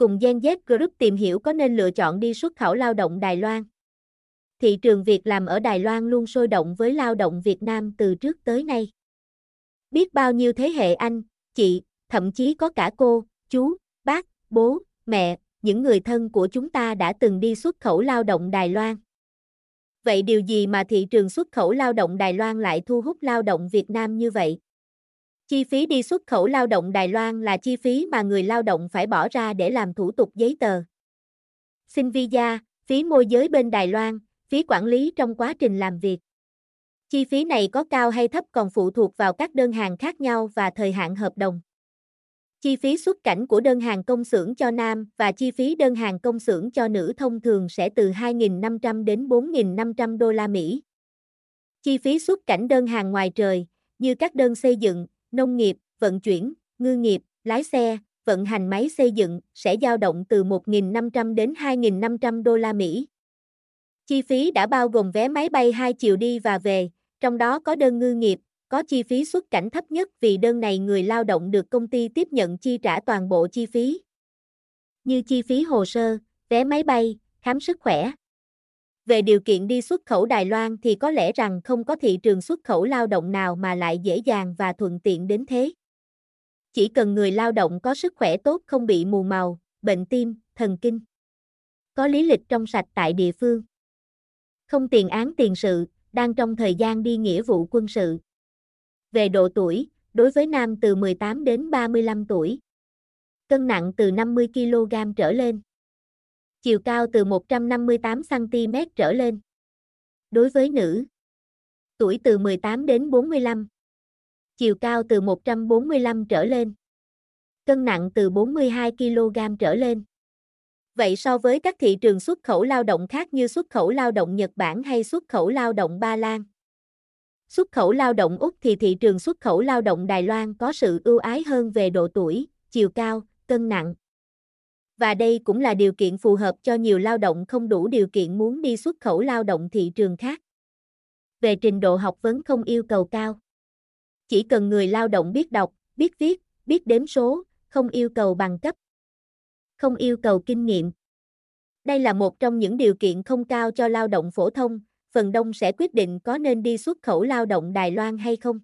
Cùng Gen Z Group tìm hiểu có nên lựa chọn đi xuất khẩu lao động Đài Loan. Thị trường việc làm ở Đài Loan luôn sôi động với lao động Việt Nam từ trước tới nay. Biết bao nhiêu thế hệ anh, chị, thậm chí có cả cô, chú, bác, bố, mẹ, những người thân của chúng ta đã từng đi xuất khẩu lao động Đài Loan. Vậy điều gì mà thị trường xuất khẩu lao động Đài Loan lại thu hút lao động Việt Nam như vậy? Chi phí đi xuất khẩu lao động Đài Loan là chi phí mà người lao động phải bỏ ra để làm thủ tục giấy tờ. Xin visa, phí môi giới bên Đài Loan, phí quản lý trong quá trình làm việc. Chi phí này có cao hay thấp còn phụ thuộc vào các đơn hàng khác nhau và thời hạn hợp đồng. Chi phí xuất cảnh của đơn hàng công xưởng cho nam và chi phí đơn hàng công xưởng cho nữ thông thường sẽ từ 2.500 đến 4.500 đô la Mỹ. Chi phí xuất cảnh đơn hàng ngoài trời, như các đơn xây dựng, nông nghiệp, vận chuyển, ngư nghiệp, lái xe, vận hành máy xây dựng sẽ dao động từ 1.500 đến 2.500 đô la Mỹ. Chi phí đã bao gồm vé máy bay hai chiều đi và về, trong đó có đơn ngư nghiệp, có chi phí xuất cảnh thấp nhất vì đơn này người lao động được công ty tiếp nhận chi trả toàn bộ chi phí. Như chi phí hồ sơ, vé máy bay, khám sức khỏe. Về điều kiện đi xuất khẩu Đài Loan thì có lẽ rằng không có thị trường xuất khẩu lao động nào mà lại dễ dàng và thuận tiện đến thế. Chỉ cần người lao động có sức khỏe tốt không bị mù màu, bệnh tim, thần kinh. Có lý lịch trong sạch tại địa phương. Không tiền án tiền sự, đang trong thời gian đi nghĩa vụ quân sự. Về độ tuổi, đối với nam từ 18 đến 35 tuổi. Cân nặng từ 50 kg trở lên. Chiều cao từ 158 cm trở lên. Đối với nữ, tuổi từ 18 đến 45. Chiều cao từ 145 trở lên. Cân nặng từ 42 kg trở lên. Vậy so với các thị trường xuất khẩu lao động khác như xuất khẩu lao động Nhật Bản hay xuất khẩu lao động Ba Lan, Xuất khẩu lao động Úc thì thị trường xuất khẩu lao động Đài Loan có sự ưu ái hơn về độ tuổi, chiều cao, cân nặng. Và đây cũng là điều kiện phù hợp cho nhiều lao động không đủ điều kiện muốn đi xuất khẩu lao động thị trường khác. Về trình độ học vấn không yêu cầu cao. Chỉ cần người lao động biết đọc, biết viết, biết đếm số, không yêu cầu bằng cấp. Không yêu cầu kinh nghiệm. Đây là một trong những điều kiện không cao cho lao động phổ thông, phần đông sẽ quyết định có nên đi xuất khẩu lao động Đài Loan hay không.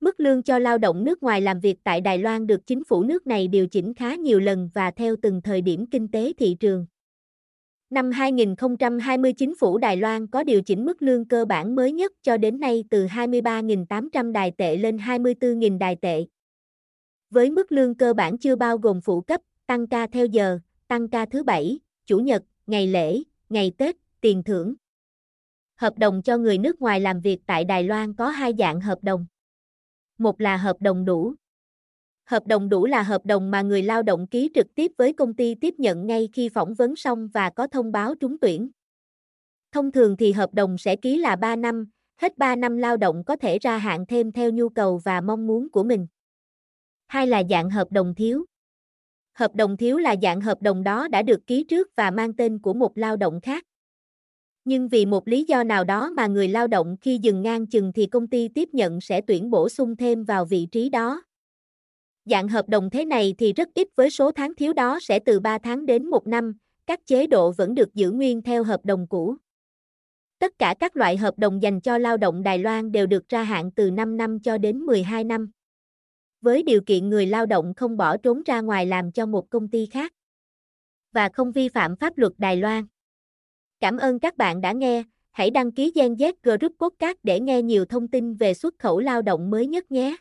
Mức lương cho lao động nước ngoài làm việc tại Đài Loan được chính phủ nước này điều chỉnh khá nhiều lần và theo từng thời điểm kinh tế thị trường. Năm 2020 chính phủ Đài Loan có điều chỉnh mức lương cơ bản mới nhất cho đến nay từ 23.800 đài tệ lên 24.000 đài tệ. Với mức lương cơ bản chưa bao gồm phụ cấp, tăng ca theo giờ, tăng ca thứ bảy, chủ nhật, ngày lễ, ngày Tết, tiền thưởng. Hợp đồng cho người nước ngoài làm việc tại Đài Loan có hai dạng hợp đồng. Một là hợp đồng đủ. Hợp đồng đủ là hợp đồng mà người lao động ký trực tiếp với công ty tiếp nhận ngay khi phỏng vấn xong và có thông báo trúng tuyển. Thông thường thì hợp đồng sẽ ký là 3 năm, hết 3 năm lao động có thể ra hạn thêm theo nhu cầu và mong muốn của mình. Hai là dạng hợp đồng thiếu. Hợp đồng thiếu là dạng hợp đồng đó đã được ký trước và mang tên của một lao động khác nhưng vì một lý do nào đó mà người lao động khi dừng ngang chừng thì công ty tiếp nhận sẽ tuyển bổ sung thêm vào vị trí đó. Dạng hợp đồng thế này thì rất ít với số tháng thiếu đó sẽ từ 3 tháng đến 1 năm, các chế độ vẫn được giữ nguyên theo hợp đồng cũ. Tất cả các loại hợp đồng dành cho lao động Đài Loan đều được ra hạn từ 5 năm cho đến 12 năm. Với điều kiện người lao động không bỏ trốn ra ngoài làm cho một công ty khác và không vi phạm pháp luật Đài Loan. Cảm ơn các bạn đã nghe, hãy đăng ký Gen Z Group Podcast để nghe nhiều thông tin về xuất khẩu lao động mới nhất nhé.